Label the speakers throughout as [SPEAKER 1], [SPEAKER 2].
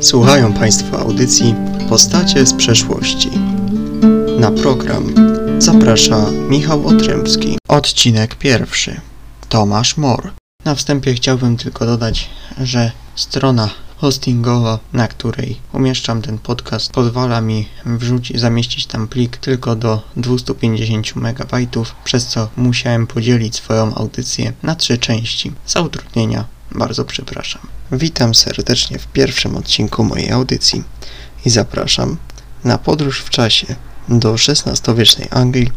[SPEAKER 1] Słuchają Państwo audycji Postacie z przeszłości. Na program zaprasza Michał Otrębski. Odcinek pierwszy. Tomasz Mor. Na wstępie chciałbym tylko dodać, że strona hostingowa, na której umieszczam ten podcast, pozwala mi wrzucić, zamieścić tam plik tylko do 250 MB, przez co musiałem podzielić swoją audycję na trzy części. Z utrudnienia bardzo przepraszam. Witam serdecznie w pierwszym odcinku mojej audycji i zapraszam na podróż w czasie do XVI-wiecznej Anglii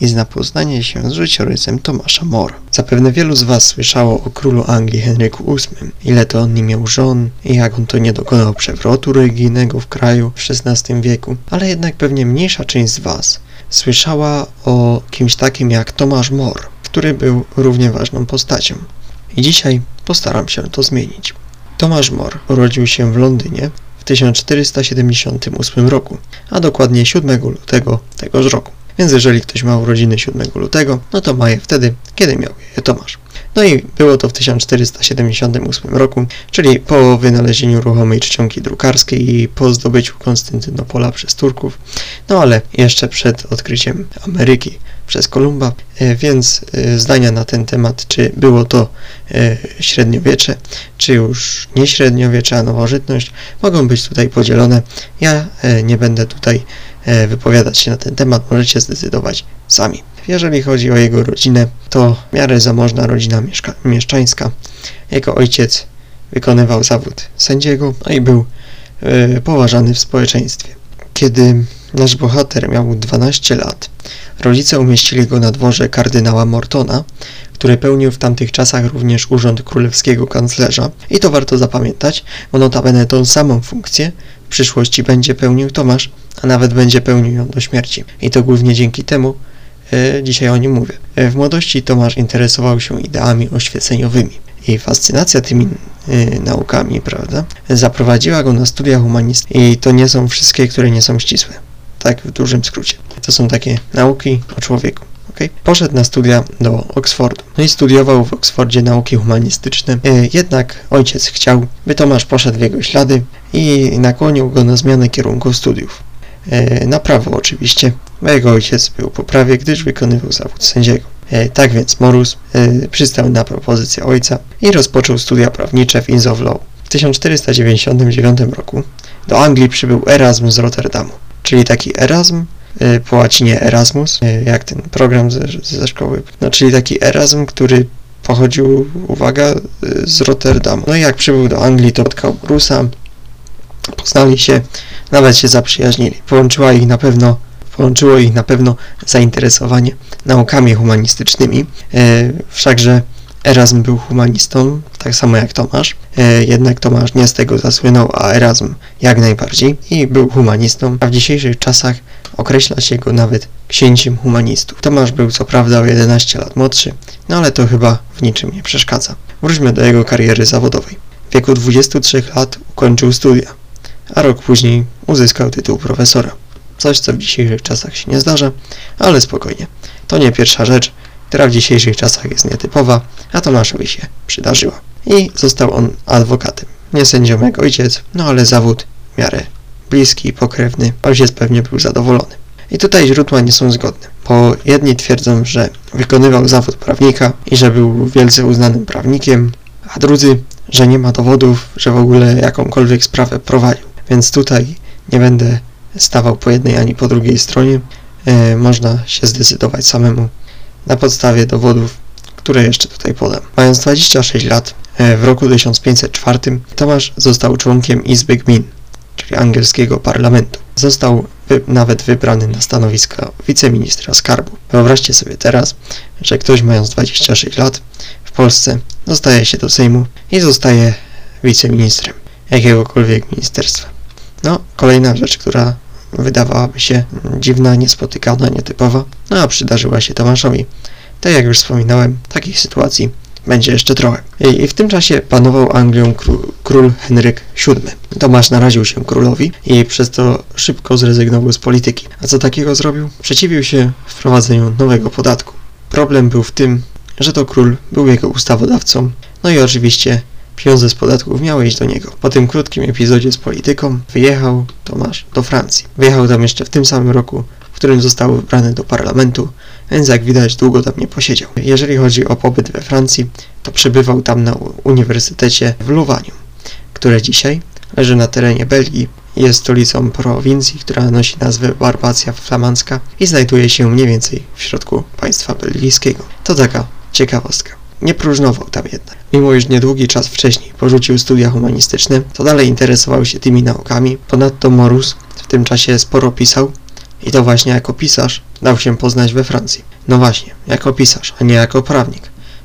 [SPEAKER 1] i zapoznanie się z życiorysem Tomasza More. Zapewne wielu z Was słyszało o królu Anglii Henryku VIII, ile to on nie miał żon i jak on to nie dokonał przewrotu religijnego w kraju w XVI wieku, ale jednak pewnie mniejsza część z Was słyszała o kimś takim jak Tomasz More, który był równie ważną postacią. I dzisiaj postaram się to zmienić. Tomasz More urodził się w Londynie w 1478 roku, a dokładnie 7 lutego tegoż roku. Więc jeżeli ktoś ma urodziny 7 lutego, no to ma je wtedy, kiedy miał je Tomasz. No i było to w 1478 roku, czyli po wynalezieniu ruchomej czcionki drukarskiej i po zdobyciu Konstantynopola przez Turków, no ale jeszcze przed odkryciem Ameryki przez Kolumba, e, więc e, zdania na ten temat, czy było to e, średniowiecze, czy już nie średniowiecze, a nowożytność, mogą być tutaj podzielone. Ja nie będę tutaj wypowiadać się na ten temat, możecie zdecydować sami. Jeżeli chodzi o jego rodzinę, to w miarę zamożna rodzina mieszczańska. Jego ojciec wykonywał zawód sędziego, no i był poważany w społeczeństwie. Kiedy nasz bohater miał 12 lat, rodzice umieścili go na dworze kardynała Mortona, który pełnił w tamtych czasach również urząd królewskiego kanclerza. I to warto zapamiętać, bo notabene tą samą funkcję w przyszłości będzie pełnił Tomasz, a nawet będzie pełnił ją do śmierci. I to głównie dzięki temu e, dzisiaj o nim mówię. E, w młodości Tomasz interesował się ideami oświeceniowymi. I fascynacja tymi y, naukami, prawda, zaprowadziła go na studia humanistyczne. I to nie są wszystkie, które nie są ścisłe. Tak w dużym skrócie. To są takie nauki o człowieku. Okay? Poszedł na studia do Oksfordu. No i studiował w Oksfordzie nauki humanistyczne. Y, jednak ojciec chciał, by Tomasz poszedł w jego ślady i nakłonił go na zmianę kierunku studiów. Y, na prawo oczywiście, bo jego ojciec był po prawie, gdyż wykonywał zawód sędziego. E, tak więc Morus e, przystał na propozycję ojca i rozpoczął studia prawnicze w Inns of Law. W 1499 roku do Anglii przybył Erasmus z Rotterdamu, czyli taki Erasm, e, po łacinie Erasmus, jak ten program ze, ze szkoły, no czyli taki Erasm, który pochodził, uwaga, z Rotterdamu. No i jak przybył do Anglii, to spotkał Brusa, poznali się, nawet się zaprzyjaźnili. Połączyła ich na pewno Połączyło ich na pewno zainteresowanie naukami humanistycznymi, e, wszakże Erasm był humanistą, tak samo jak Tomasz, e, jednak Tomasz nie z tego zasłynął, a Erasm jak najbardziej i był humanistą, a w dzisiejszych czasach określa się go nawet księciem humanistów. Tomasz był co prawda o 11 lat młodszy, no ale to chyba w niczym nie przeszkadza. Wróćmy do jego kariery zawodowej. W wieku 23 lat ukończył studia, a rok później uzyskał tytuł profesora. Coś, co w dzisiejszych czasach się nie zdarza, ale spokojnie. To nie pierwsza rzecz, która w dzisiejszych czasach jest nietypowa, a Tomaszowi się przydarzyła. I został on adwokatem. Nie sędzią jak ojciec, no ale zawód w miarę bliski i pokrewny. Ojciec pewnie był zadowolony. I tutaj źródła nie są zgodne, bo jedni twierdzą, że wykonywał zawód prawnika i że był wielce uznanym prawnikiem, a drudzy, że nie ma dowodów, że w ogóle jakąkolwiek sprawę prowadził. Więc tutaj nie będę stawał po jednej ani po drugiej stronie, e, można się zdecydować samemu na podstawie dowodów, które jeszcze tutaj podam. Mając 26 lat, e, w roku 1504 Tomasz został członkiem Izby Gmin, czyli angielskiego parlamentu. Został wy nawet wybrany na stanowisko wiceministra skarbu. Wyobraźcie sobie teraz, że ktoś mając 26 lat w Polsce dostaje się do Sejmu i zostaje wiceministrem jakiegokolwiek ministerstwa. No, kolejna rzecz, która wydawałaby się dziwna, niespotykana, nietypowa, no a przydarzyła się Tomaszowi. Tak jak już wspominałem, takich sytuacji będzie jeszcze trochę. I, w tym czasie panował Anglią król, Henryk VII. Tomasz naraził się królowi i przez to szybko zrezygnował z polityki. A co takiego zrobił? Przeciwił się wprowadzeniu nowego podatku. Problem był w tym, że to król był jego ustawodawcą, no i oczywiście pieniądze z podatków miały iść do niego. Po tym krótkim epizodzie z polityką wyjechał Tomasz do Francji. Wyjechał tam jeszcze w tym samym roku, w którym został wybrany do parlamentu, więc jak widać długo tam nie posiedział. Jeżeli chodzi o pobyt we Francji, to przebywał tam na Uniwersytecie w Luwaniu, które dzisiaj leży na terenie Belgii jest stolicą prowincji, która nosi nazwę Barbacja Flamandzka i znajduje się mniej więcej w środku państwa belgijskiego. To taka ciekawostka. Nie próżnował tam jednak. Mimo iż niedługi czas wcześniej porzucił studia humanistyczne, to dalej interesował się tymi naukami. Ponadto Morus w tym czasie sporo pisał i to właśnie jako pisarz dał się poznać we Francji. No właśnie, jako pisarz, a nie jako prawnik.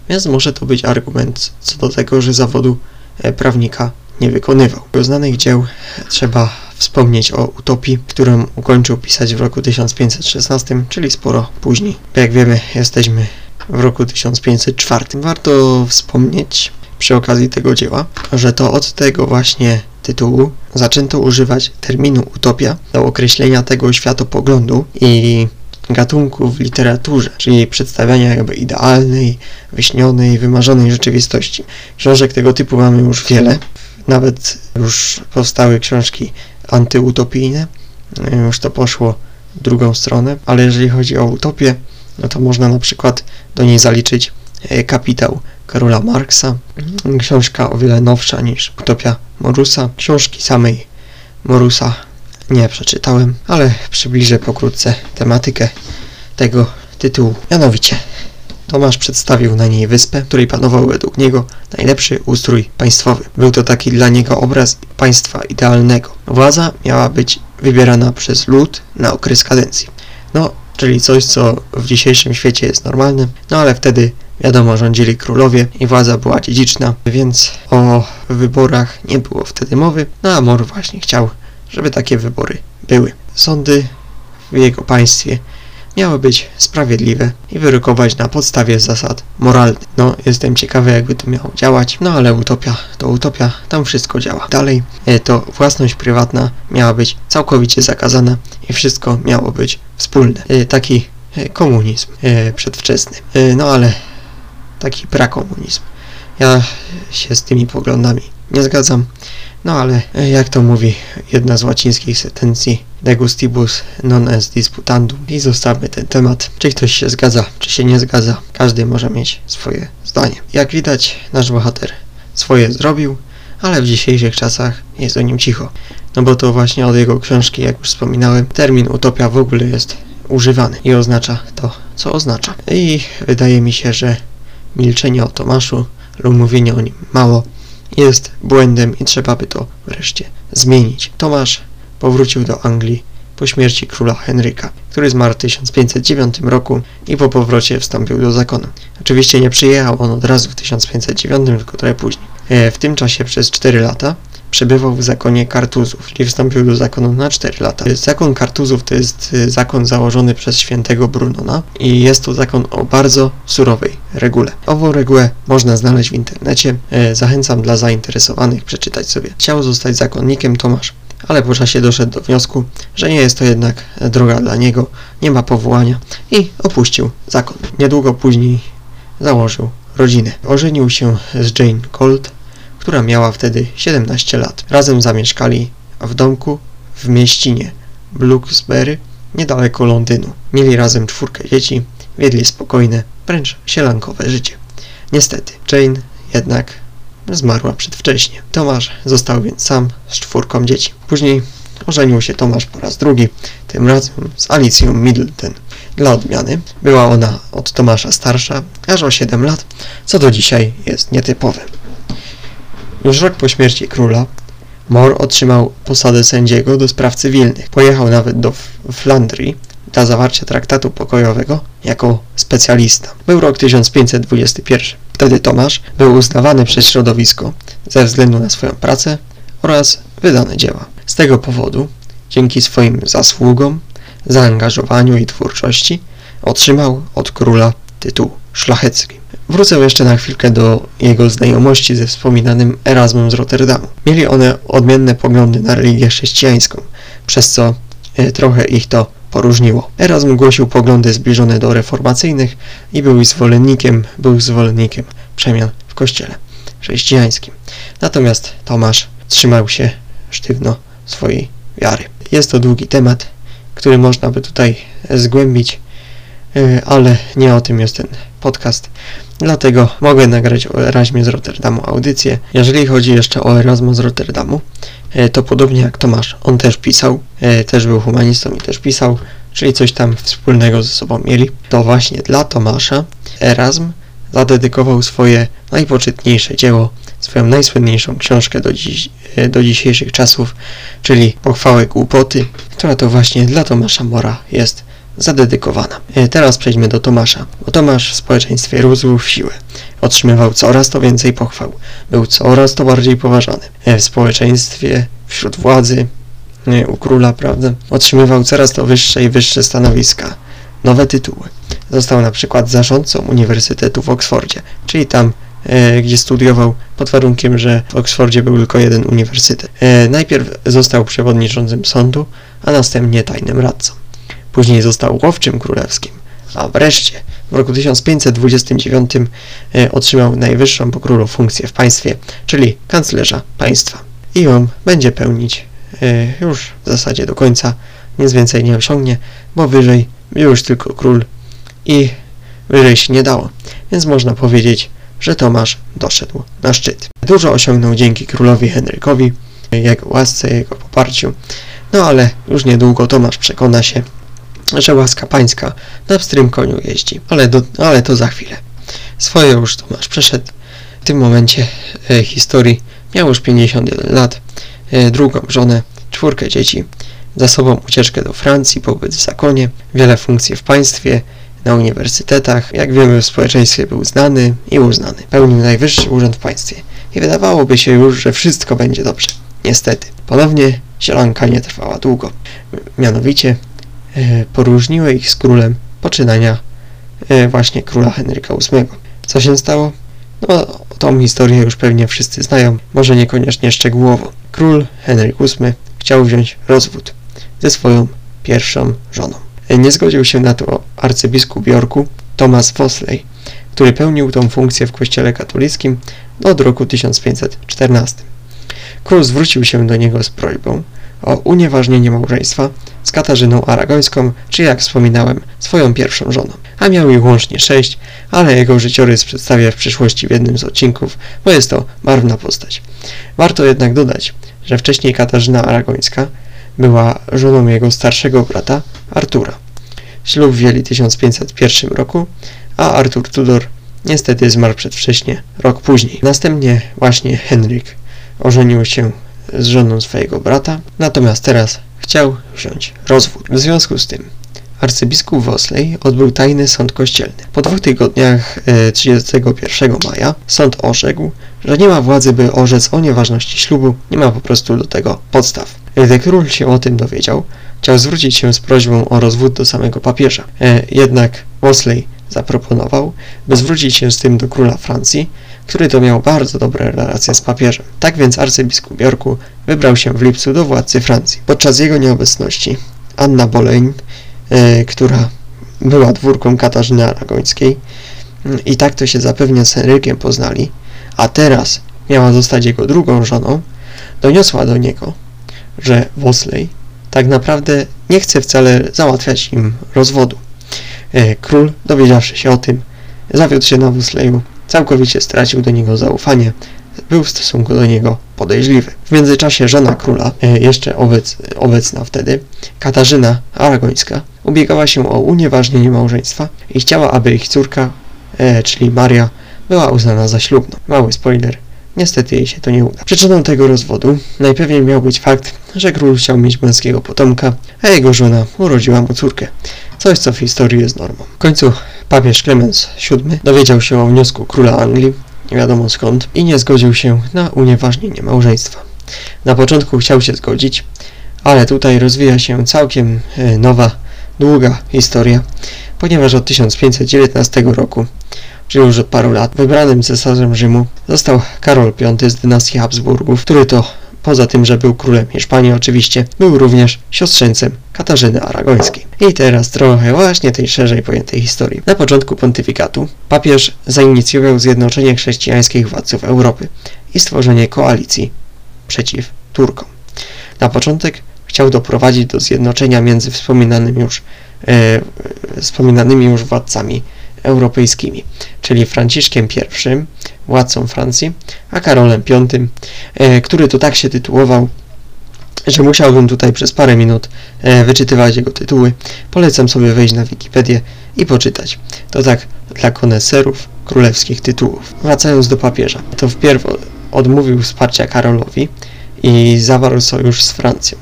[SPEAKER 1] Więc może to być argument co do tego, że zawodu e, prawnika nie wykonywał. Z znanych dzieł trzeba wspomnieć o utopii, którą ukończył pisać w roku 1516, czyli sporo później. Jak wiemy, jesteśmy w roku 1504. Warto wspomnieć przy okazji tego dzieła, że to od tego właśnie tytułu zaczęto używać terminu utopia do określenia tego światopoglądu i gatunku w literaturze, czyli przedstawiania jakby idealnej, wyśnionej, wymarzonej rzeczywistości. Książek tego typu mamy już wiele, nawet już powstały książki antyutopijne, już to poszło drugą stronę, ale jeżeli chodzi o utopię, no to można na przykład do niej zaliczyć e, kapitał Karola Marksa, książka o wiele nowsza niż Utopia Morusa, książki samej Morusa nie przeczytałem, ale przybliżę pokrótce tematykę tego tytułu. Mianowicie, Tomasz przedstawił na niej wyspę, w której panował według niego najlepszy ustrój państwowy. Był to taki dla niego obraz państwa idealnego. Władza miała być wybierana przez lud na okres kadencji. No, czyli coś, co w dzisiejszym świecie jest normalne, no ale wtedy wiadomo rządzili królowie i władza była dziedziczna, więc o wyborach nie było wtedy mowy, no a Mor właśnie chciał, żeby takie wybory były. Sądy w jego państwie miały być sprawiedliwe i wyrokować na podstawie zasad moralnych. No, jestem ciekawy, jakby to miało działać, no ale utopia to utopia, tam wszystko działa. Dalej, e, to własność prywatna miała być całkowicie zakazana i wszystko miało być wspólne. E, taki e, komunizm przedwczesny. No ale taki prakomunizm. Ja się z tymi poglądami nie zgadzam. No ale jak to mówi jedna z łacińskich sentencji degustibus non est disputandum i zostawmy ten temat. Czy ktoś się zgadza, czy się nie zgadza, każdy może mieć swoje zdanie. Jak widać nasz bohater swoje zrobił, ale w dzisiejszych czasach jest o nim cicho. No bo to właśnie od jego książki, jak już wspominałem, termin utopia w ogóle jest używany i oznacza to, co oznacza. I wydaje mi się, że milczenie o Tomaszu lub mówienie o nim mało jest błędem i trzeba by to wreszcie zmienić. Tomasz powrócił do Anglii po śmierci króla Henryka, który zmarł w 1509 roku i po powrocie wstąpił do zakonu. Oczywiście nie przyjechał on od razu w 1509, tylko trochę później. E, w tym czasie przez 4 lata przebywał w zakonie Kartuzów, czyli wstąpił do zakonu na 4 lata. Zakon Kartuzów to jest y, zakon założony przez świętego Brunona i jest to zakon o bardzo surowej regule. Ową regułę można znaleźć w internecie. E, zachęcam dla zainteresowanych przeczytać sobie. Chciał zostać zakonnikiem Tomasz, ale po czasie doszedł do wniosku, że nie jest to jednak droga dla niego, nie ma powołania i opuścił zakon. Niedługo później założył rodzinę. Ożenił się z Jane Colt, która miała wtedy 17 lat. Razem zamieszkali w domku w mieścinie Bloomsbury, niedaleko Londynu. Mieli razem czwórkę dzieci, wiedli spokojne, wręcz sielankowe życie. Niestety, Jane jednak zmarła przedwcześnie. Tomasz został więc sam z czwórką dzieci. Później ożenił się Tomasz po raz drugi, tym razem z Alicją Middleton. Dla odmiany była ona od Tomasza starsza, aż o 7 lat, co do dzisiaj jest nietypowe. Już rok po śmierci króla Mor otrzymał posadę sędziego do spraw cywilnych. Pojechał nawet do Flandrii dla zawarcia traktatu pokojowego jako specjalista. Był rok 1521. Wtedy Tomasz był uznawany przez środowisko ze względu na swoją pracę oraz wydane dzieła. Z tego powodu, dzięki swoim zasługom, zaangażowaniu i twórczości, otrzymał od króla tytuł szlachecki. Wrócę jeszcze na chwilkę do jego znajomości ze wspominanym Erasmem z Rotterdamu. Mieli one odmienne poglądy na religię chrześcijańską, przez co e, trochę ich to poróżniło. Erasm głosił poglądy zbliżone do reformacyjnych i był zwolennikiem, był zwolennikiem przemian w kościele. Chrześcijańskim. Natomiast Tomasz trzymał się sztywno swojej wiary. Jest to długi temat, który można by tutaj zgłębić, y, ale nie o tym jest ten podcast. Dlatego mogę nagrać o Erasmie z Rotterdamu audycję. Jeżeli chodzi jeszcze o Erasma z Rotterdamu, to podobnie jak Tomasz, on też pisał, y, też był humanistą i też pisał, czyli coś tam wspólnego ze sobą mieli. To właśnie dla Tomasza Erasm zadedykował swoje najpoczytniejsze dzieło, swoją najsłynniejszą książkę do, dziś, do dzisiejszych czasów, czyli Pochwałę Głupoty, która to właśnie dla Tomasza Mora jest zadedykowana. E, teraz przejdźmy do Tomasza, bo Tomasz w społeczeństwie rósł w siłę. Otrzymywał coraz to więcej pochwał. Był coraz to bardziej poważany. E, w społeczeństwie, wśród władzy, e, u króla, prawda? Otrzymywał coraz to wyższe i wyższe stanowiska, nowe tytuły. Został na przykład zarządcą Uniwersytetu w Oksfordzie, czyli tam, gdzie studiował, pod warunkiem, że w Oksfordzie był tylko jeden uniwersytet. Najpierw został przewodniczącym sądu, a następnie tajnym radcą. Później został łowczym królewskim, a wreszcie w roku 1529 e, otrzymał najwyższą po królu funkcję w państwie, czyli kanclerza państwa. I ją będzie pełnić e, już w zasadzie do końca, nic więcej nie osiągnie, bo wyżej był już tylko król i wyżej się nie dało, więc można powiedzieć, że Tomasz doszedł na szczyt. Dużo osiągnął dzięki królowi Henrykowi, jego łasce, jego poparciu, no ale już niedługo Tomasz przekona się, że łaska pańska na pstrym koniu jeździ, ale, do, ale to za chwilę. Swoje już Tomasz przeszedł. W tym momencie e, historii miał już 51 lat, e, drugą żonę, czwórkę dzieci, za sobą ucieczkę do Francji, pobyt w zakonie, wiele funkcji w państwie, na uniwersytetach. Jak wiemy, w społeczeństwie był znany i uznany. Pełnił najwyższy urząd w państwie. I wydawałoby się już, że wszystko będzie dobrze. Niestety, ponownie sielanka nie trwała długo. Mianowicie poróżniły ich z królem poczynania e, właśnie króla Henryka VIII. Co się stało? No, tą historię już pewnie wszyscy znają, może niekoniecznie szczegółowo. Król Henryk VIII chciał wziąć rozwód ze swoją pierwszą żoną. Nie zgodził się na to arcybiskup Yorku Thomas Fosley, który pełnił tą funkcję w kościele katolickim od roku 1514. Król zwrócił się do niego z prośbą o unieważnienie małżeństwa z Katarzyną Aragońską, czy jak wspominałem, swoją pierwszą żoną. A miał ich łącznie sześć, ale jego życiorys przedstawię w przyszłości w jednym z odcinków, bo jest to marwna postać. Warto jednak dodać, że wcześniej Katarzyna Aragońska była żoną jego starszego brata Artura. Ślub wzięli w 1501 roku, a Artur Tudor niestety zmarł przedwcześnie, rok później. Następnie właśnie Henryk ożenił się z żoną swojego brata, natomiast teraz chciał wziąć rozwód. W związku z tym arcybiskup Wosley odbył tajny sąd kościelny. Po dwóch tygodniach 31 e, maja sąd orzekł, że nie ma władzy, by orzec o nieważności ślubu, nie ma po prostu do tego podstaw. Gdy król się o tym dowiedział, chciał zwrócić się z prośbą o rozwód do samego papieża. E, jednak Mosley zaproponował, by zwrócić się z tym do króla Francji, który to miał bardzo dobre relacje z papieżem. Tak więc arcybiskup Yorku wybrał się w lipcu do władcy Francji. Podczas jego nieobecności Anna Boleyn, e, która była dwórką Katarzyny Aragońskiej i tak to się zapewne z Henrykiem poznali, a teraz miała zostać jego drugą żoną, doniosła do niego, że Wosley tak naprawdę nie chce wcale załatwiać im rozwodu. E, król, dowiedziawszy się o tym, zawiódł się na Wosleyu, całkowicie stracił do niego zaufanie, był w stosunku do niego podejrzliwy. W międzyczasie żona króla, e, jeszcze obec, obecna wtedy, Katarzyna Aragońska, ubiegała się o unieważnienie małżeństwa i chciała, aby ich córka, e, czyli Maria, była uznana za ślubną. Mały spoiler, Niestety jej się to nie uda. Przyczyną tego rozwodu najpewniej miał być fakt, że król chciał mieć męskiego potomka, a jego żona urodziła mu córkę. Coś, co w historii jest normą. W końcu papież Klemens VII dowiedział się o wniosku króla Anglii, nie wiadomo skąd, i nie zgodził się na unieważnienie małżeństwa. Na początku chciał się zgodzić, ale tutaj rozwija się całkiem e, nowa, długa historia, ponieważ od 1519 roku czyli już od paru lat, wybranym cesarzem Rzymu został Karol V z dynastii Habsburgów, który to Poza tym, że był królem Hiszpanii oczywiście, był również siostrzeńcem Katarzyny Aragońskiej. I teraz trochę właśnie tej szerzej pojętej historii. Na początku pontyfikatu papież zainicjował zjednoczenie chrześcijańskich władców Europy i stworzenie koalicji przeciw Turkom. Na początek chciał doprowadzić do zjednoczenia między wspominanymi już, e, wspominanymi już władcami europejskimi, czyli Franciszkiem I, władcą Francji, a Karolem V, e, który to tak się tytułował, że musiałbym tutaj przez parę minut e, wyczytywać jego tytuły. Polecam sobie wejść na Wikipedię i poczytać. To tak dla koneserów królewskich tytułów. Wracając do papieża, to wpierw odmówił wsparcia Karolowi i zawarł sojusz z Francją.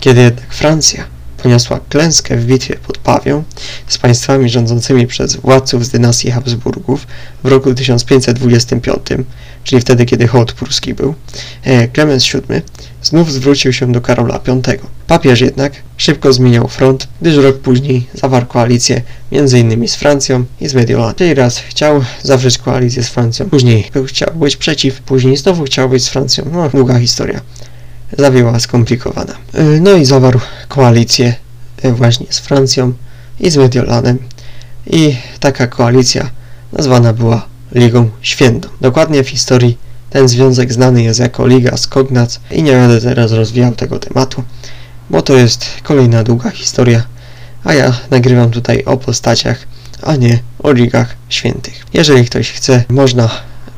[SPEAKER 1] Kiedy jednak Francja poniosła klęskę w bitwie pod Pawią z państwami rządzącymi przez władców z dynastii Habsburgów w roku 1525, czyli wtedy, kiedy hołd pruski był, e, Klemens VII znów zwrócił się do Karola V. Papież jednak szybko zmieniał front, gdyż rok później zawarł koalicję m.in. z Francją i z Mediolanem. Czyli raz chciał zawrzeć koalicję z Francją, później chciał być przeciw, później znowu chciał być z Francją. No, długa historia zawiła skomplikowana. E, no i zawarł koalicję e, właśnie z Francją i z Mediolanem i taka koalicja nazwana była Ligą Świętą. Dokładnie w historii ten związek znany jest jako Liga Skognac i nie będę teraz rozwijał tego tematu, bo to jest kolejna długa historia, a ja nagrywam tutaj o postaciach, a nie o Ligach Świętych. Jeżeli ktoś chce, można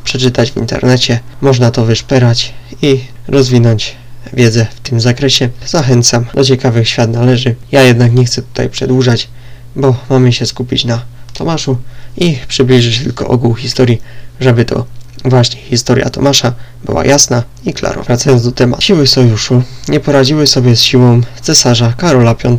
[SPEAKER 1] przeczytać w internecie, można to wyszperać i rozwinąć wiedzę w tym zakresie. Zachęcam, do ciekawych świat należy. Ja jednak nie chcę tutaj przedłużać, bo mamy się skupić na Tomaszu i przybliżyć tylko ogół historii, żeby to właśnie historia Tomasza była jasna i klarowna. Wracając do tematu. Siły sojuszu nie poradziły sobie z siłą cesarza Karola V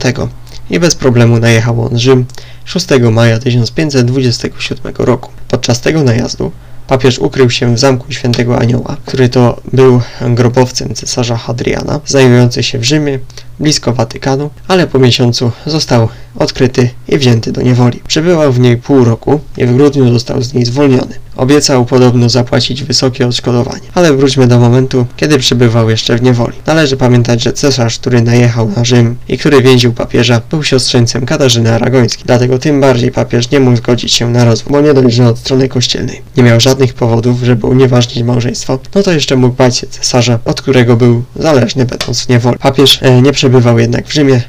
[SPEAKER 1] i bez problemu najechał on Rzym 6 maja 1527 roku. Podczas tego najazdu Papież ukrył się w zamku Świętego Anioła, który to był grobowcem cesarza Hadriana, znajdujący się w Rzymie, blisko Watykanu, ale po miesiącu został odkryty i wzięty do niewoli. Przebywał w niej pół roku i w grudniu został z niej zwolniony. Obiecał podobno zapłacić wysokie odszkodowanie. Ale wróćmy do momentu, kiedy przebywał jeszcze w niewoli. Należy pamiętać, że cesarz, który najechał na Rzym i który więził papieża, był siostrzeńcem Katarzyny Aragońskiej. Dlatego tym bardziej papież nie mógł zgodzić się na rozwód, bo nie dość, że od strony kościelnej nie miał żadnych powodów, żeby unieważnić małżeństwo, no to jeszcze mógł bać cesarza, od którego był zależny będąc w niewoli. Papież e, nie przebywał jednak w Rzymie,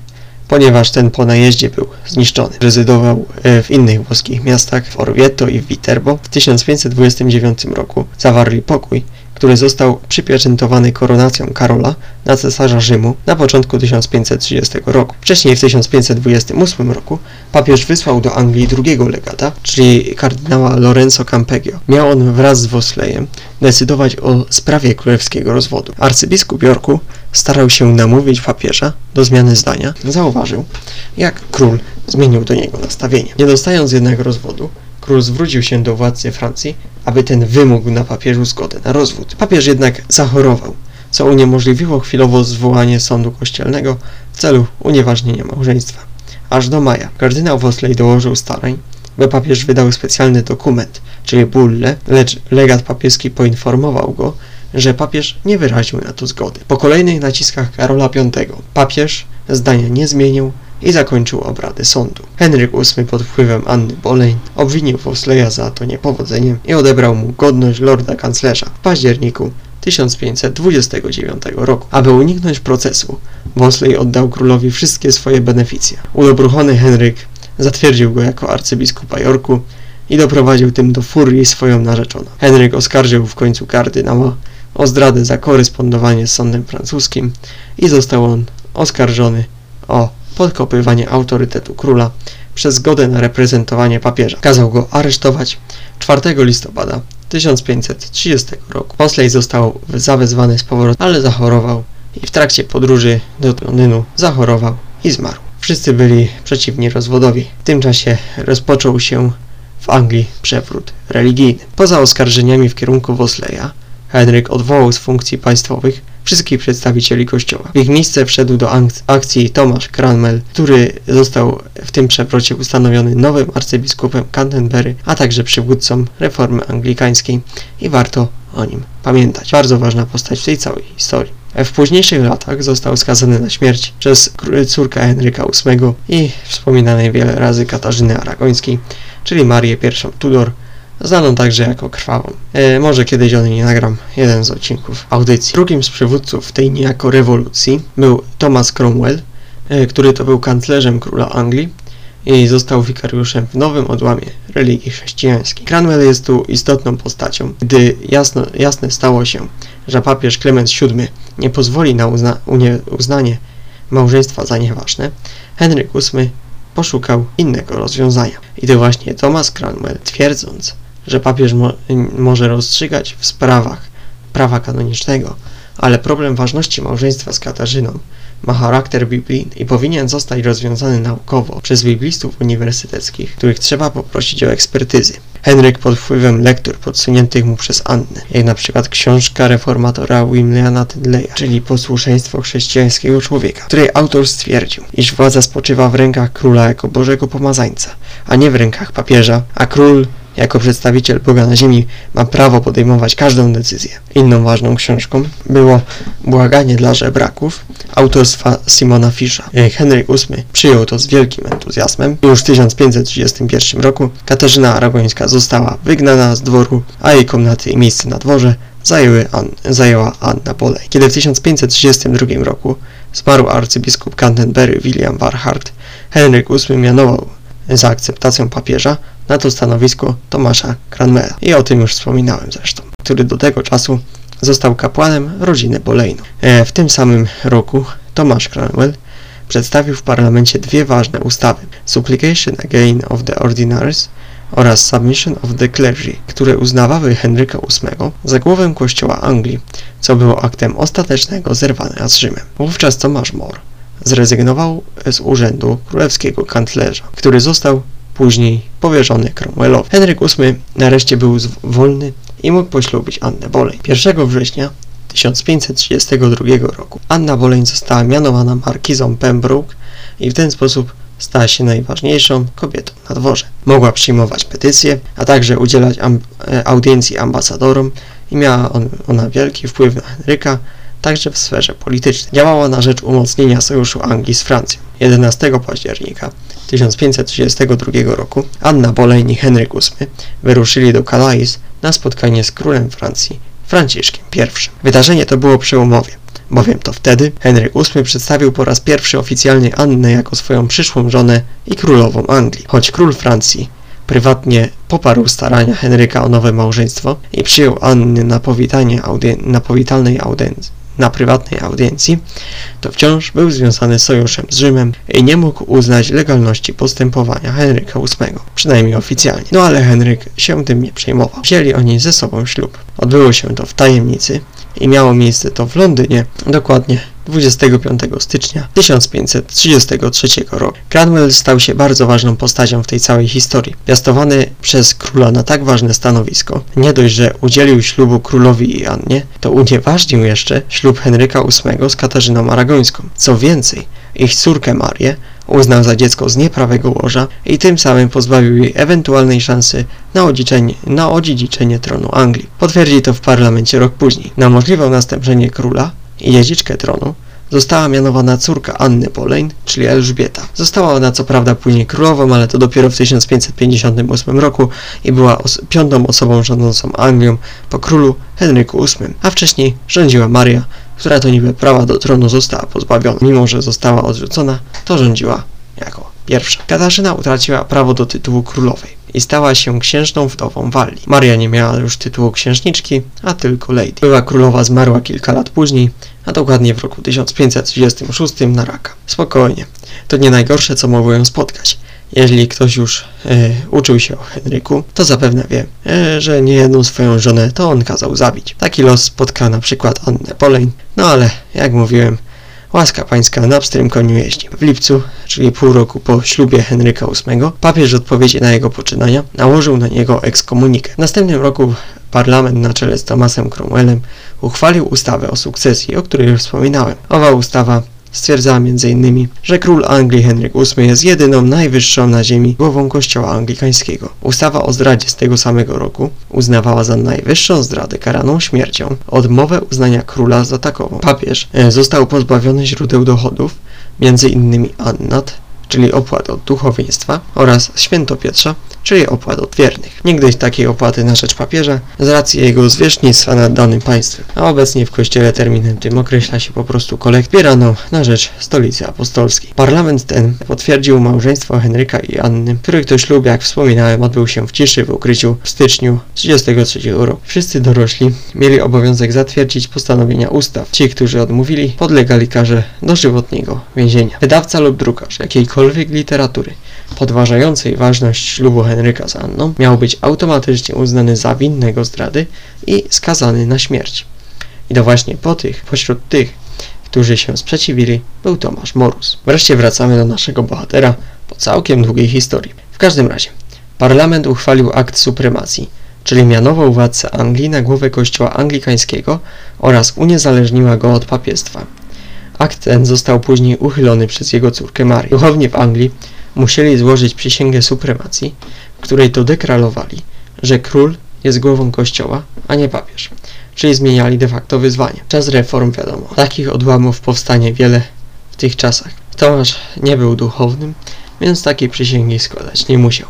[SPEAKER 1] ponieważ ten po najeździe był zniszczony. Rezydował e, w innych włoskich miastach, w Orvieto i w Viterbo. W 1529 roku zawarli pokój, który został przypieczętowany koronacją Karola na cesarza Rzymu na początku 1530 roku. Wcześniej w 1528 roku papież wysłał do Anglii drugiego legata, czyli kardynała Lorenzo Campeggio. Miał on wraz z Woslejem decydować o sprawie królewskiego rozwodu. Arcybiskup Yorku starał się namówić papieża do zmiany zdania. Zauważył, jak król zmienił do niego nastawienie. Nie dostając jednak rozwodu, król zwrócił się do władcy Francji, aby ten wymógł na papieżu zgodę na rozwód. Papież jednak zachorował, co uniemożliwiło chwilowo zwołanie sądu kościelnego w celu unieważnienia małżeństwa. Aż do maja kardynał Wosley dołożył starań, by papież wydał specjalny dokument, czyli bullę, lecz legat papieski poinformował go, że papież nie wyraził na to zgody. Po kolejnych naciskach Karola V papież zdania nie zmienił i zakończył obrady sądu. Henryk VIII pod wpływem Anny Boleyn obwinił Wosleya za to niepowodzeniem i odebrał mu godność lorda kanclerza w październiku 1529 roku. Aby uniknąć procesu, Wosley oddał królowi wszystkie swoje beneficje. Ulobruchony Henryk zatwierdził go jako arcybiskupa Yorku i doprowadził tym do furii swoją narzeczoną. Henryk oskarżył w końcu kardynała o zdradę za korespondowanie z sądem francuskim i został on oskarżony o podkopywanie autorytetu króla przez zgodę na reprezentowanie papieża. Kazał go aresztować 4 listopada 1530 roku. Mosley został zawezwany z powrotem, ale zachorował i w trakcie podróży do Londynu zachorował i zmarł. Wszyscy byli przeciwni rozwodowi. W tym czasie rozpoczął się w Anglii przewrót religijny. Poza oskarżeniami w kierunku Wosleya, Henryk odwołał z funkcji państwowych wszystkich przedstawicieli kościoła. W ich miejsce wszedł do akcji Tomasz Cranmel, który został w tym przewrocie ustanowiony nowym arcybiskupem Canterbury, a także przywódcą reformy anglikańskiej i warto o nim pamiętać. Bardzo ważna postać w tej całej historii. W późniejszych latach został skazany na śmierć przez córkę Henryka VIII i wspominanej wiele razy Katarzyny Aragońskiej, czyli Marię I Tudor, znaną także jako Krwawą. E, może kiedyś o niej nagram jeden z odcinków audycji. Drugim z przywódców tej niejako rewolucji był Thomas Cromwell, e, który to był kanclerzem króla Anglii i został wikariuszem w nowym odłamie religii chrześcijańskiej. Cranwell jest tu istotną postacią, gdy jasno, jasne stało się, że papież Klement VII nie pozwoli na uzna, uznanie małżeństwa za nieważne, Henryk VIII poszukał innego rozwiązania. I to właśnie Thomas Cranwell, twierdząc, że papież mo może rozstrzygać w sprawach prawa kanonicznego, ale problem ważności małżeństwa z Katarzyną ma charakter biblijny i powinien zostać rozwiązany naukowo przez biblistów uniwersyteckich, których trzeba poprosić o ekspertyzy. Henryk pod wpływem lektur podsuniętych mu przez Annę, jak na przykład książka reformatora Williama Tedleya, czyli Posłuszeństwo chrześcijańskiego człowieka, której autor stwierdził, iż władza spoczywa w rękach króla jako Bożego Pomazańca, a nie w rękach papieża, a król jako przedstawiciel Boga na ziemi ma prawo podejmować każdą decyzję. Inną ważną książką było Błaganie dla żebraków autorstwa Simona Fisza. Henryk VIII przyjął to z wielkim entuzjazmem. Już w 1531 roku Katarzyna Aragońska została wygnana z dworu, a jej komnaty i miejsce na dworze zajęły An zajęła Anna Bolej. Kiedy w 1532 roku zmarł arcybiskup Canterbury William Warhart, Henryk VIII mianował za akceptacją papieża na to stanowisko Tomasza Cranmera. I o tym już wspominałem zresztą, który do tego czasu został kapłanem rodziny Bolejno. E, w tym samym roku Tomasz Cranwell przedstawił w parlamencie dwie ważne ustawy Supplication Again of the Ordinaries oraz Submission of the Clergy, które uznawały Henryka VIII za głowę kościoła Anglii, co było aktem ostatecznego zerwania z Rzymem. Wówczas Tomasz More zrezygnował z urzędu królewskiego kanclerza, który został później powierzony Cromwellowi. Henryk VIII nareszcie był wolny i mógł poślubić Annę Boleyn. 1 września 1532 roku Anna Boleyn została mianowana markizą Pembroke i w ten sposób stała się najważniejszą kobietą na dworze. Mogła przyjmować petycje, a także udzielać e, audiencji ambasadorom i miała on, ona wielki wpływ na Henryka, także w sferze politycznej. Działała na rzecz umocnienia sojuszu Anglii z Francją. 11 października 1532 roku Anna Boleyn i Henryk VIII wyruszyli do Calais na spotkanie z królem Francji Franciszkiem I. Wydarzenie to było przełomowe, bowiem to wtedy Henryk VIII przedstawił po raz pierwszy oficjalnie Annę jako swoją przyszłą żonę i królową Anglii. Choć król Francji prywatnie poparł starania Henryka o nowe małżeństwo i przyjął Anny na, powitanie audien na powitalnej audiencji na prywatnej audiencji, to wciąż był związany sojuszem z Rzymem i nie mógł uznać legalności postępowania Henryka VIII, przynajmniej oficjalnie. No ale Henryk się tym nie przejmował. Wzięli oni ze sobą ślub. Odbyło się to w tajemnicy i miało miejsce to w Londynie, dokładnie 25 stycznia 1533 roku. Cranwell stał się bardzo ważną postacią w tej całej historii. Piastowany przez króla na tak ważne stanowisko, nie dość, że udzielił ślubu królowi i Annie, to unieważnił jeszcze ślub Henryka VIII z Katarzyną Aragońską. Co więcej, ich córkę Marię uznał za dziecko z nieprawego łoża i tym samym pozbawił jej ewentualnej szansy na odziedziczenie, na odziedziczenie tronu Anglii. Potwierdzi to w parlamencie rok później. Na możliwe następczenie króla i dziedziczkę tronu została mianowana córka Anny Boleyn, czyli Elżbieta. Została ona co prawda później królową, ale to dopiero w 1558 roku i była os piątą osobą rządzącą Anglią po królu Henryku VIII, a wcześniej rządziła Maria, która to niby prawa do tronu została pozbawiona. Mimo, że została odrzucona, to rządziła jako pierwsza. Katarzyna utraciła prawo do tytułu królowej i stała się księżną wdową Walii. Maria nie miała już tytułu księżniczki, a tylko lady. Była królowa zmarła kilka lat później, a dokładnie w roku 1536 na raka. Spokojnie, to nie najgorsze, co mogło ją spotkać. Jeżeli ktoś już e, uczył się o Henryku, to zapewne wie, e, że niejedną swoją żonę to on kazał zabić. Taki los spotka na przykład Annę Boleyn, no ale jak mówiłem, Łaska pańska na pstrym koniu jeździ. W lipcu, czyli pół roku po ślubie Henryka VIII, papież w odpowiedzi na jego poczynania nałożył na niego ekskomunikę. W następnym roku parlament na czele z Thomasem Cromwellem uchwalił ustawę o sukcesji, o której już wspominałem. Owa ustawa stwierdzała m.in., że król Anglii Henryk VIII jest jedyną najwyższą na ziemi głową kościoła anglikańskiego. Ustawa o zdradzie z tego samego roku uznawała za najwyższą zdradę karaną śmiercią odmowę uznania króla za takową. Papież e, został pozbawiony źródeł dochodów, m.in. annat, czyli opłat od duchowieństwa oraz święto Pietrza, czyli opłat od wiernych. Niegdyś takiej opłaty na rzecz papieża z racji jego zwierzchnictwa nad danym państwem, a obecnie w kościele terminem tym określa się po prostu kolekt zbieraną na rzecz stolicy apostolskiej. Parlament ten potwierdził małżeństwo Henryka i Anny, których to ślub, jak wspominałem, odbył się w ciszy w ukryciu w styczniu 1933 roku. Wszyscy dorośli mieli obowiązek zatwierdzić postanowienia ustaw. Ci, którzy odmówili, podlegali karze dożywotniego więzienia. Wydawca lub drukarz jakiejkolwiek literatury podważającej ważność ślubu Henryka z Anną, miał być automatycznie uznany za winnego zdrady i skazany na śmierć. I to właśnie po tych, pośród tych, którzy się sprzeciwili, był Tomasz Morus. Wreszcie wracamy do naszego bohatera po całkiem długiej historii. W każdym razie, parlament uchwalił akt supremacji, czyli mianował władcę Anglii na głowę kościoła anglikańskiego oraz uniezależniła go od papiestwa. Akt ten został później uchylony przez jego córkę Marię. Duchownie w Anglii musieli złożyć przysięgę supremacji, w której to deklarowali, że król jest głową kościoła, a nie papież, czyli zmieniali de facto wyzwanie. Czas reform wiadomo. Takich odłamów powstanie wiele w tych czasach. Tomasz nie był duchownym, więc takiej przysięgi składać nie musiał.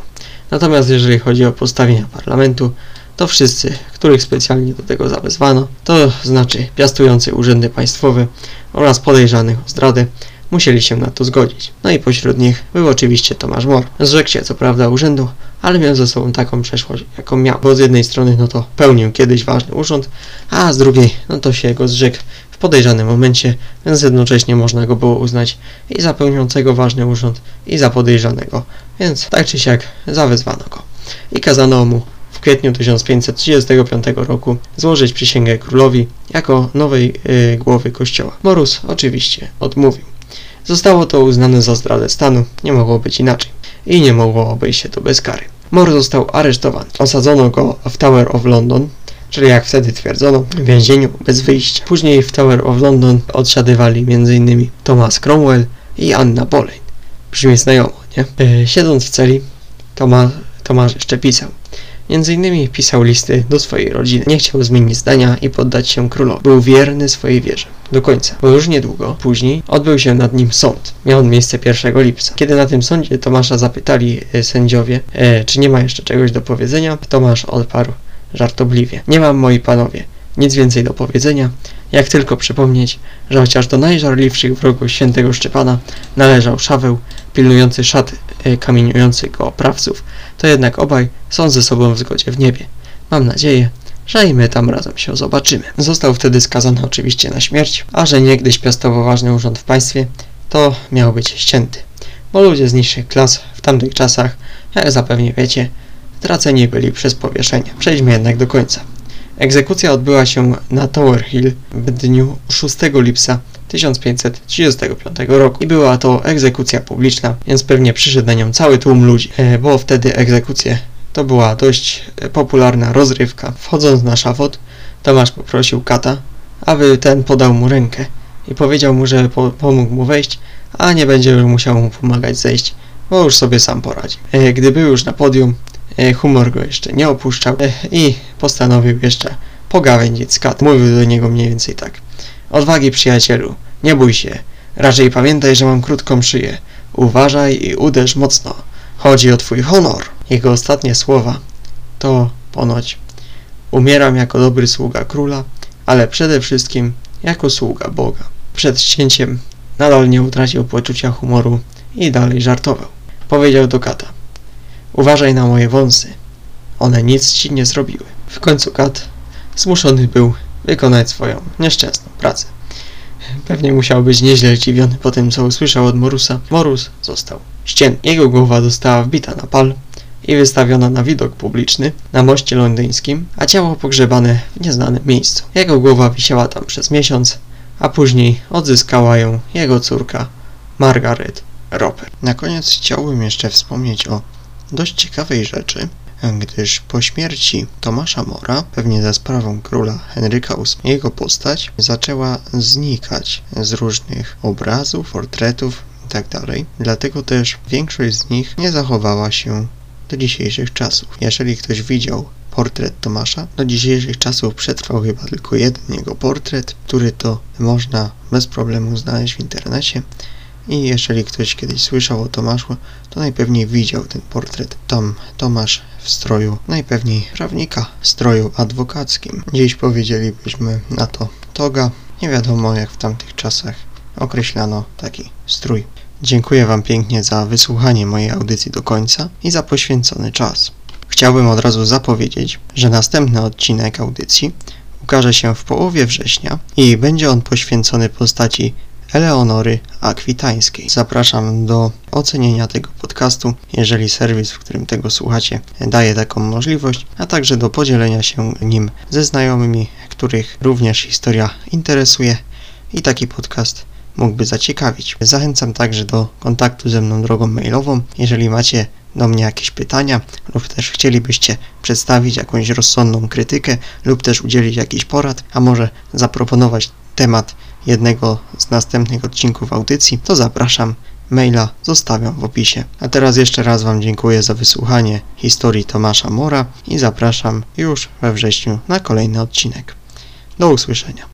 [SPEAKER 1] Natomiast jeżeli chodzi o postawienia parlamentu, to wszyscy, których specjalnie do tego zawezwano, to znaczy piastujący urzędy państwowe oraz podejrzanych o zdradę, musieli się na to zgodzić. No i pośród nich był oczywiście Tomasz Mor. Zrzekł się co prawda urzędu, ale miał ze sobą taką przeszłość, jaką miał. Bo z jednej strony no to pełnił kiedyś ważny urząd, a z drugiej no to się go zrzekł w podejrzanym momencie, więc jednocześnie można go było uznać i za pełniącego ważny urząd, i za podejrzanego. Więc tak czy siak zawezwano go. I kazano mu w kwietniu 1535 roku złożyć przysięgę królowi jako nowej yy, głowy kościoła. Morus oczywiście odmówił. Zostało to uznane za zdradę stanu, nie mogło być inaczej. I nie mogło obejść się to bez kary. Mor został aresztowany. Osadzono go w Tower of London, czyli jak wtedy twierdzono, w więzieniu bez wyjścia. Później w Tower of London odsiadywali m.in. Thomas Cromwell i Anna Boleyn. Brzmi znajomo, nie? Yy, siedząc w celi, Tomasz jeszcze pisał. Między innymi pisał listy do swojej rodziny. Nie chciał zmienić zdania i poddać się królowi. Był wierny swojej wierze. Do końca. Bo już niedługo, później, odbył się nad nim sąd. Miał on miejsce 1 lipca. Kiedy na tym sądzie Tomasza zapytali e, sędziowie, e, czy nie ma jeszcze czegoś do powiedzenia, Tomasz odparł żartobliwie. Nie mam, moi panowie, nic więcej do powiedzenia, jak tylko przypomnieć, że chociaż do najżarliwszych wrogów świętego Szczepana należał Szaweł, pilnujący szat e, kamieniujących go oprawców, to jednak obaj są ze sobą w zgodzie w niebie. Mam nadzieję, że i my tam razem się zobaczymy. Został wtedy skazany oczywiście na śmierć, a że niegdyś piastował ważny urząd w państwie, to miał być ścięty. Bo ludzie z niższych klas w tamtych czasach, jak zapewne wiecie, traceni byli przez powieszenie. Przejdźmy jednak do końca. Egzekucja odbyła się na Tower Hill w dniu 6 lipca 1535 roku i była to egzekucja publiczna, więc pewnie przyszedł na nią cały tłum ludzi, e, bo wtedy egzekucje to była dość popularna rozrywka. Wchodząc na szafot, Tomasz poprosił kata, aby ten podał mu rękę i powiedział mu, że po pomógł mu wejść, a nie będzie już musiał mu pomagać zejść, bo już sobie sam poradzi. E, gdy był już na podium, e, humor go jeszcze nie opuszczał i postanowił jeszcze pogawędzić z kat. Mówił do niego mniej więcej tak. Odwagi, przyjacielu, nie bój się. Raczej pamiętaj, że mam krótką szyję. Uważaj i uderz mocno. Chodzi o twój honor. Jego ostatnie słowa to ponoć umieram jako dobry sługa króla, ale przede wszystkim jako sługa Boga. Przed ścięciem nadal nie utracił poczucia humoru i dalej żartował. Powiedział do kata Uważaj na moje wąsy. One nic ci nie zrobiły. W końcu kat zmuszony był wykonać swoją nieszczęsną pracę. Pewnie musiał być nieźle zdziwiony po tym, co usłyszał od Morusa. Morus został ścięty. Jego głowa została wbita na pal i wystawiona na widok publiczny na moście londyńskim, a ciało pogrzebane w nieznanym miejscu. Jego głowa wisiała tam przez miesiąc, a później odzyskała ją jego córka Margaret Roper. Na koniec chciałbym jeszcze wspomnieć o dość ciekawej rzeczy. Gdyż po śmierci Tomasza Mora, pewnie za sprawą króla Henryka VIII, jego postać zaczęła znikać z różnych obrazów, portretów itd. Dlatego też większość z nich nie zachowała się do dzisiejszych czasów. Jeżeli ktoś widział portret Tomasza, do dzisiejszych czasów przetrwał chyba tylko jeden jego portret, który to można bez problemu znaleźć w internecie. I jeżeli ktoś kiedyś słyszał o Tomaszu, to najpewniej widział ten portret. Tam Tomasz w stroju, najpewniej prawnika, w stroju adwokackim. Dziś powiedzielibyśmy na to toga. Nie wiadomo jak w tamtych czasach określano taki strój. Dziękuję Wam pięknie za wysłuchanie mojej audycji do końca i za poświęcony czas. Chciałbym od razu zapowiedzieć, że następny odcinek audycji ukaże się w połowie września i będzie on poświęcony postaci Eleonory Akwitańskiej. Zapraszam do ocenienia tego podcastu, jeżeli serwis, w którym tego słuchacie, daje taką możliwość, a także do podzielenia się nim ze znajomymi, których również historia interesuje i taki podcast mógłby zaciekawić. Zachęcam także do kontaktu ze mną drogą mailową, jeżeli macie do mnie jakieś pytania lub też chcielibyście przedstawić jakąś rozsądną krytykę lub też udzielić jakichś porad, a może zaproponować temat jednego z następnych odcinków audycji, to zapraszam. Maila zostawiam w opisie. A teraz jeszcze raz Wam dziękuję za wysłuchanie historii Tomasza Mora i zapraszam już we wrześniu na kolejny odcinek. Do usłyszenia.